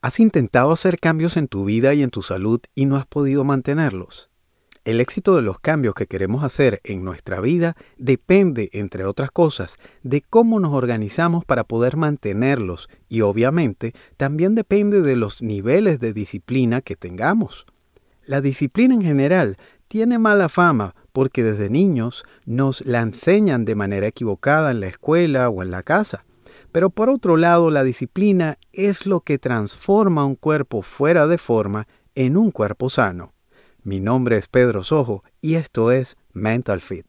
¿Has intentado hacer cambios en tu vida y en tu salud y no has podido mantenerlos? El éxito de los cambios que queremos hacer en nuestra vida depende, entre otras cosas, de cómo nos organizamos para poder mantenerlos y obviamente también depende de los niveles de disciplina que tengamos. La disciplina en general tiene mala fama porque desde niños nos la enseñan de manera equivocada en la escuela o en la casa. Pero por otro lado, la disciplina es lo que transforma un cuerpo fuera de forma en un cuerpo sano. Mi nombre es Pedro Sojo y esto es Mental Fit.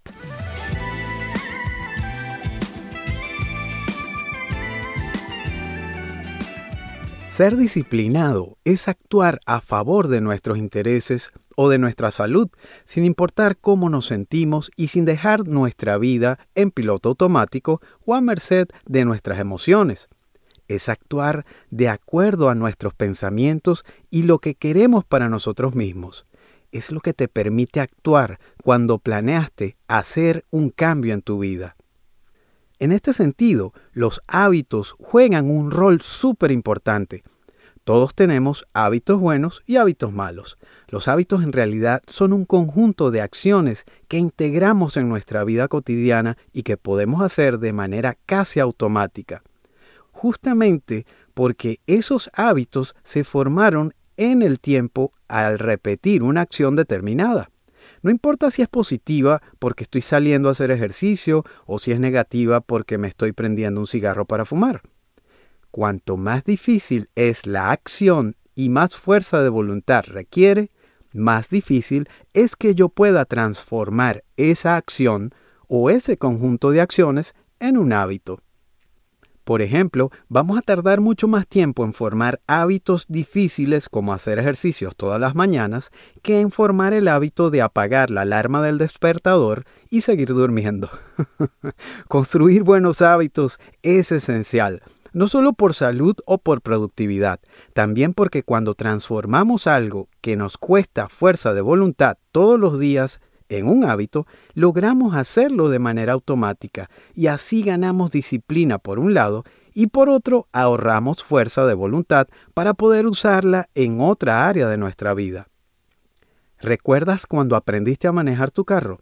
Ser disciplinado es actuar a favor de nuestros intereses o de nuestra salud, sin importar cómo nos sentimos y sin dejar nuestra vida en piloto automático o a merced de nuestras emociones. Es actuar de acuerdo a nuestros pensamientos y lo que queremos para nosotros mismos. Es lo que te permite actuar cuando planeaste hacer un cambio en tu vida. En este sentido, los hábitos juegan un rol súper importante. Todos tenemos hábitos buenos y hábitos malos. Los hábitos en realidad son un conjunto de acciones que integramos en nuestra vida cotidiana y que podemos hacer de manera casi automática. Justamente porque esos hábitos se formaron en el tiempo al repetir una acción determinada. No importa si es positiva porque estoy saliendo a hacer ejercicio o si es negativa porque me estoy prendiendo un cigarro para fumar. Cuanto más difícil es la acción y más fuerza de voluntad requiere, más difícil es que yo pueda transformar esa acción o ese conjunto de acciones en un hábito. Por ejemplo, vamos a tardar mucho más tiempo en formar hábitos difíciles como hacer ejercicios todas las mañanas que en formar el hábito de apagar la alarma del despertador y seguir durmiendo. Construir buenos hábitos es esencial, no solo por salud o por productividad, también porque cuando transformamos algo que nos cuesta fuerza de voluntad todos los días en un hábito, logramos hacerlo de manera automática y así ganamos disciplina por un lado y por otro ahorramos fuerza de voluntad para poder usarla en otra área de nuestra vida. ¿Recuerdas cuando aprendiste a manejar tu carro?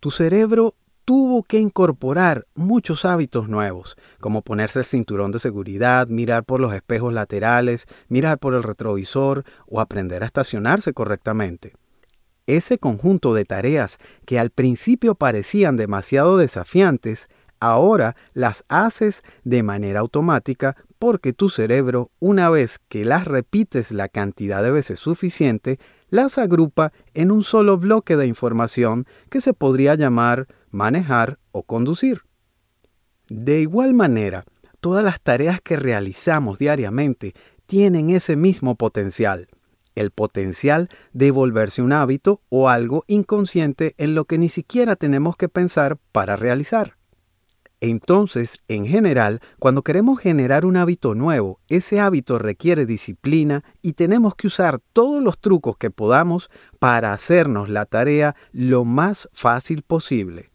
Tu cerebro tuvo que incorporar muchos hábitos nuevos, como ponerse el cinturón de seguridad, mirar por los espejos laterales, mirar por el retrovisor o aprender a estacionarse correctamente. Ese conjunto de tareas que al principio parecían demasiado desafiantes, ahora las haces de manera automática porque tu cerebro, una vez que las repites la cantidad de veces suficiente, las agrupa en un solo bloque de información que se podría llamar manejar o conducir. De igual manera, todas las tareas que realizamos diariamente tienen ese mismo potencial el potencial de volverse un hábito o algo inconsciente en lo que ni siquiera tenemos que pensar para realizar. Entonces, en general, cuando queremos generar un hábito nuevo, ese hábito requiere disciplina y tenemos que usar todos los trucos que podamos para hacernos la tarea lo más fácil posible.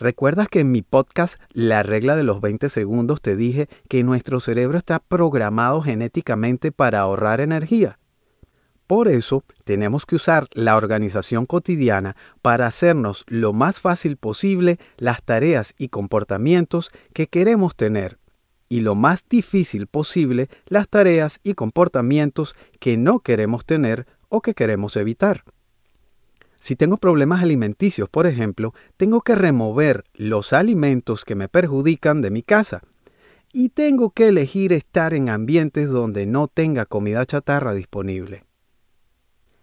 ¿Recuerdas que en mi podcast La regla de los 20 segundos te dije que nuestro cerebro está programado genéticamente para ahorrar energía? Por eso tenemos que usar la organización cotidiana para hacernos lo más fácil posible las tareas y comportamientos que queremos tener y lo más difícil posible las tareas y comportamientos que no queremos tener o que queremos evitar. Si tengo problemas alimenticios, por ejemplo, tengo que remover los alimentos que me perjudican de mi casa y tengo que elegir estar en ambientes donde no tenga comida chatarra disponible.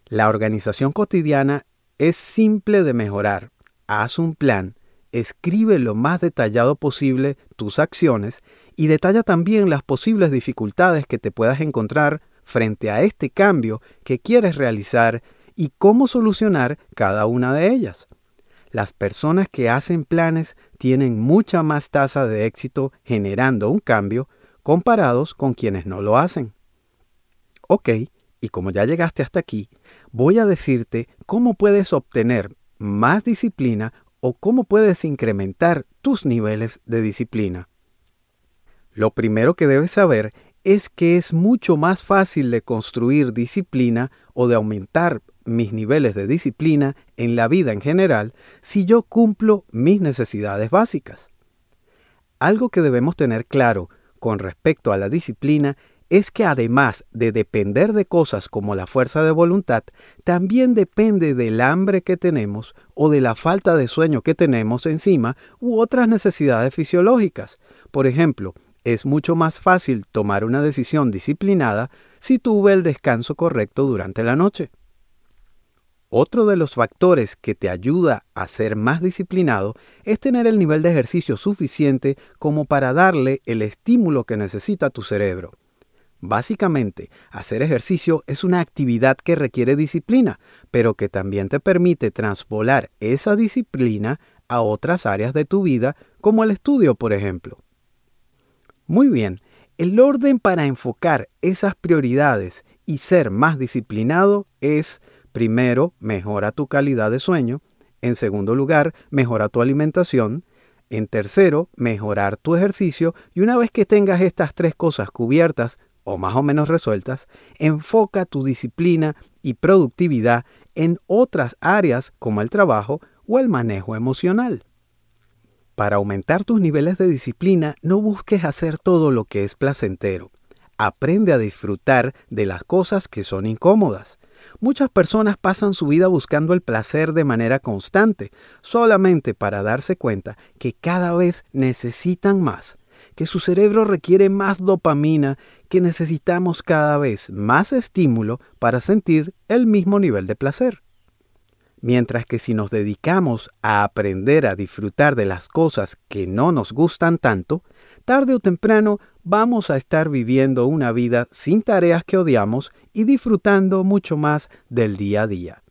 La organización cotidiana es simple de mejorar. Haz un plan, escribe lo más detallado posible tus acciones y detalla también las posibles dificultades que te puedas encontrar frente a este cambio que quieres realizar y cómo solucionar cada una de ellas. Las personas que hacen planes tienen mucha más tasa de éxito generando un cambio comparados con quienes no lo hacen. Ok, y como ya llegaste hasta aquí, voy a decirte cómo puedes obtener más disciplina o cómo puedes incrementar tus niveles de disciplina. Lo primero que debes saber es que es mucho más fácil de construir disciplina o de aumentar mis niveles de disciplina en la vida en general si yo cumplo mis necesidades básicas. Algo que debemos tener claro con respecto a la disciplina es que además de depender de cosas como la fuerza de voluntad, también depende del hambre que tenemos o de la falta de sueño que tenemos encima u otras necesidades fisiológicas. Por ejemplo, es mucho más fácil tomar una decisión disciplinada si tuve el descanso correcto durante la noche. Otro de los factores que te ayuda a ser más disciplinado es tener el nivel de ejercicio suficiente como para darle el estímulo que necesita tu cerebro. Básicamente, hacer ejercicio es una actividad que requiere disciplina, pero que también te permite transpolar esa disciplina a otras áreas de tu vida, como el estudio, por ejemplo. Muy bien, el orden para enfocar esas prioridades y ser más disciplinado es, primero, mejora tu calidad de sueño, en segundo lugar, mejora tu alimentación, en tercero, mejorar tu ejercicio y una vez que tengas estas tres cosas cubiertas, o más o menos resueltas, enfoca tu disciplina y productividad en otras áreas como el trabajo o el manejo emocional. Para aumentar tus niveles de disciplina, no busques hacer todo lo que es placentero. Aprende a disfrutar de las cosas que son incómodas. Muchas personas pasan su vida buscando el placer de manera constante, solamente para darse cuenta que cada vez necesitan más que su cerebro requiere más dopamina, que necesitamos cada vez más estímulo para sentir el mismo nivel de placer. Mientras que si nos dedicamos a aprender a disfrutar de las cosas que no nos gustan tanto, tarde o temprano vamos a estar viviendo una vida sin tareas que odiamos y disfrutando mucho más del día a día.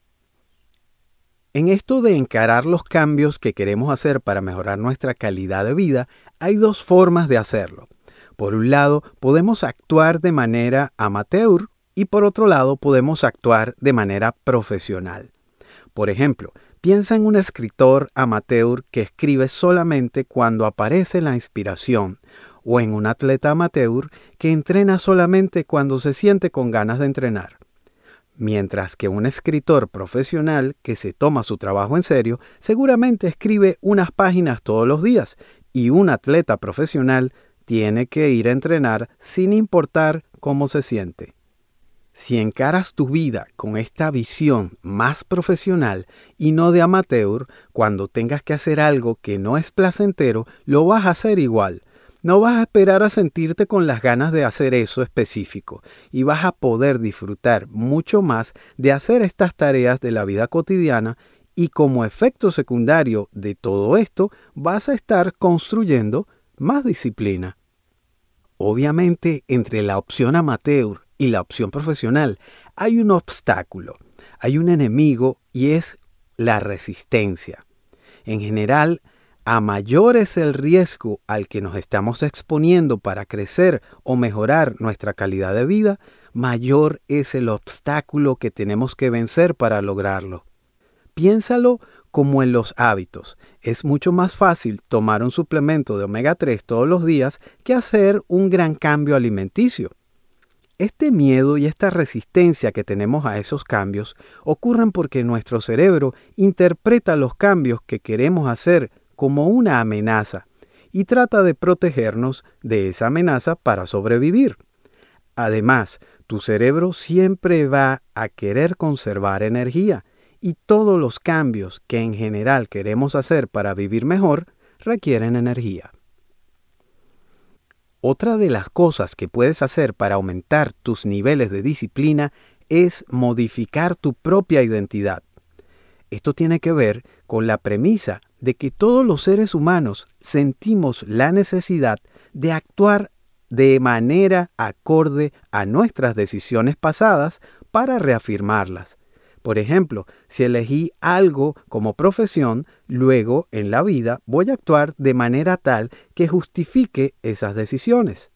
En esto de encarar los cambios que queremos hacer para mejorar nuestra calidad de vida, hay dos formas de hacerlo. Por un lado, podemos actuar de manera amateur y por otro lado, podemos actuar de manera profesional. Por ejemplo, piensa en un escritor amateur que escribe solamente cuando aparece la inspiración, o en un atleta amateur que entrena solamente cuando se siente con ganas de entrenar. Mientras que un escritor profesional que se toma su trabajo en serio seguramente escribe unas páginas todos los días y un atleta profesional tiene que ir a entrenar sin importar cómo se siente. Si encaras tu vida con esta visión más profesional y no de amateur, cuando tengas que hacer algo que no es placentero, lo vas a hacer igual. No vas a esperar a sentirte con las ganas de hacer eso específico y vas a poder disfrutar mucho más de hacer estas tareas de la vida cotidiana y como efecto secundario de todo esto vas a estar construyendo más disciplina. Obviamente entre la opción amateur y la opción profesional hay un obstáculo, hay un enemigo y es la resistencia. En general, a mayor es el riesgo al que nos estamos exponiendo para crecer o mejorar nuestra calidad de vida, mayor es el obstáculo que tenemos que vencer para lograrlo. Piénsalo como en los hábitos. Es mucho más fácil tomar un suplemento de omega 3 todos los días que hacer un gran cambio alimenticio. Este miedo y esta resistencia que tenemos a esos cambios ocurren porque nuestro cerebro interpreta los cambios que queremos hacer como una amenaza y trata de protegernos de esa amenaza para sobrevivir. Además, tu cerebro siempre va a querer conservar energía y todos los cambios que en general queremos hacer para vivir mejor requieren energía. Otra de las cosas que puedes hacer para aumentar tus niveles de disciplina es modificar tu propia identidad. Esto tiene que ver con la premisa de que todos los seres humanos sentimos la necesidad de actuar de manera acorde a nuestras decisiones pasadas para reafirmarlas. Por ejemplo, si elegí algo como profesión, luego en la vida voy a actuar de manera tal que justifique esas decisiones.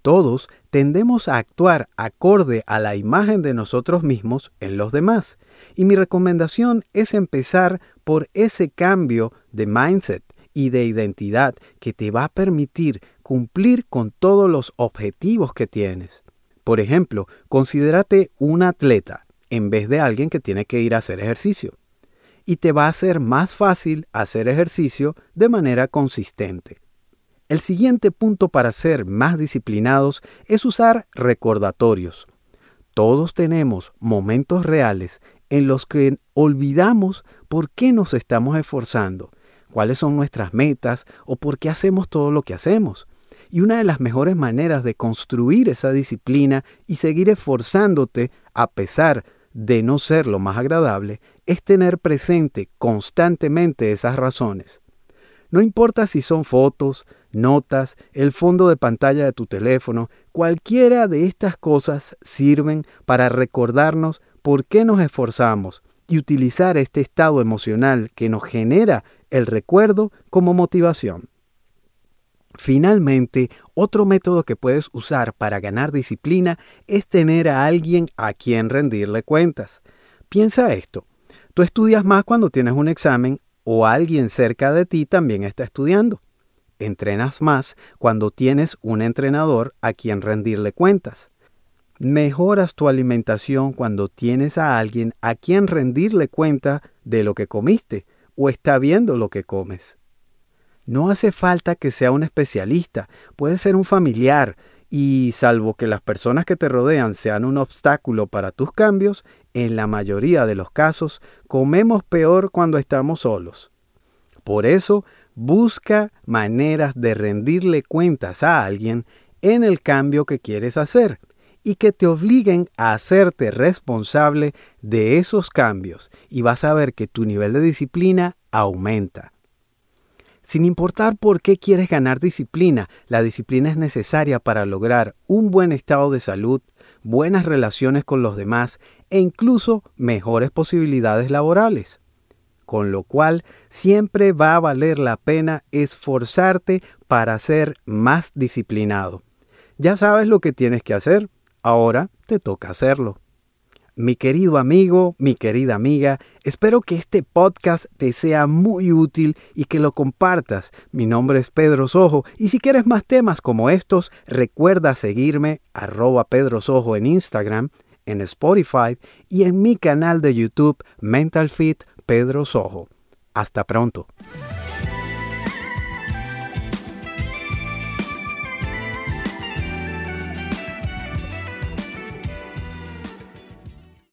Todos tendemos a actuar acorde a la imagen de nosotros mismos en los demás. Y mi recomendación es empezar por ese cambio de mindset y de identidad que te va a permitir cumplir con todos los objetivos que tienes. Por ejemplo, considérate un atleta en vez de alguien que tiene que ir a hacer ejercicio. Y te va a ser más fácil hacer ejercicio de manera consistente. El siguiente punto para ser más disciplinados es usar recordatorios. Todos tenemos momentos reales en los que olvidamos por qué nos estamos esforzando, cuáles son nuestras metas o por qué hacemos todo lo que hacemos. Y una de las mejores maneras de construir esa disciplina y seguir esforzándote a pesar de no ser lo más agradable es tener presente constantemente esas razones. No importa si son fotos, notas, el fondo de pantalla de tu teléfono, cualquiera de estas cosas sirven para recordarnos por qué nos esforzamos y utilizar este estado emocional que nos genera el recuerdo como motivación. Finalmente, otro método que puedes usar para ganar disciplina es tener a alguien a quien rendirle cuentas. Piensa esto. Tú estudias más cuando tienes un examen o alguien cerca de ti también está estudiando. Entrenas más cuando tienes un entrenador a quien rendirle cuentas. Mejoras tu alimentación cuando tienes a alguien a quien rendirle cuenta de lo que comiste o está viendo lo que comes. No hace falta que sea un especialista, puede ser un familiar, y salvo que las personas que te rodean sean un obstáculo para tus cambios, en la mayoría de los casos comemos peor cuando estamos solos. Por eso, busca maneras de rendirle cuentas a alguien en el cambio que quieres hacer y que te obliguen a hacerte responsable de esos cambios y vas a ver que tu nivel de disciplina aumenta. Sin importar por qué quieres ganar disciplina, la disciplina es necesaria para lograr un buen estado de salud, buenas relaciones con los demás e incluso mejores posibilidades laborales. Con lo cual siempre va a valer la pena esforzarte para ser más disciplinado. Ya sabes lo que tienes que hacer, ahora te toca hacerlo. Mi querido amigo, mi querida amiga, espero que este podcast te sea muy útil y que lo compartas. Mi nombre es Pedro Sojo y si quieres más temas como estos, recuerda seguirme arroba Pedro Sojo en Instagram, en Spotify y en mi canal de YouTube Mental Fit Pedro Sojo. Hasta pronto.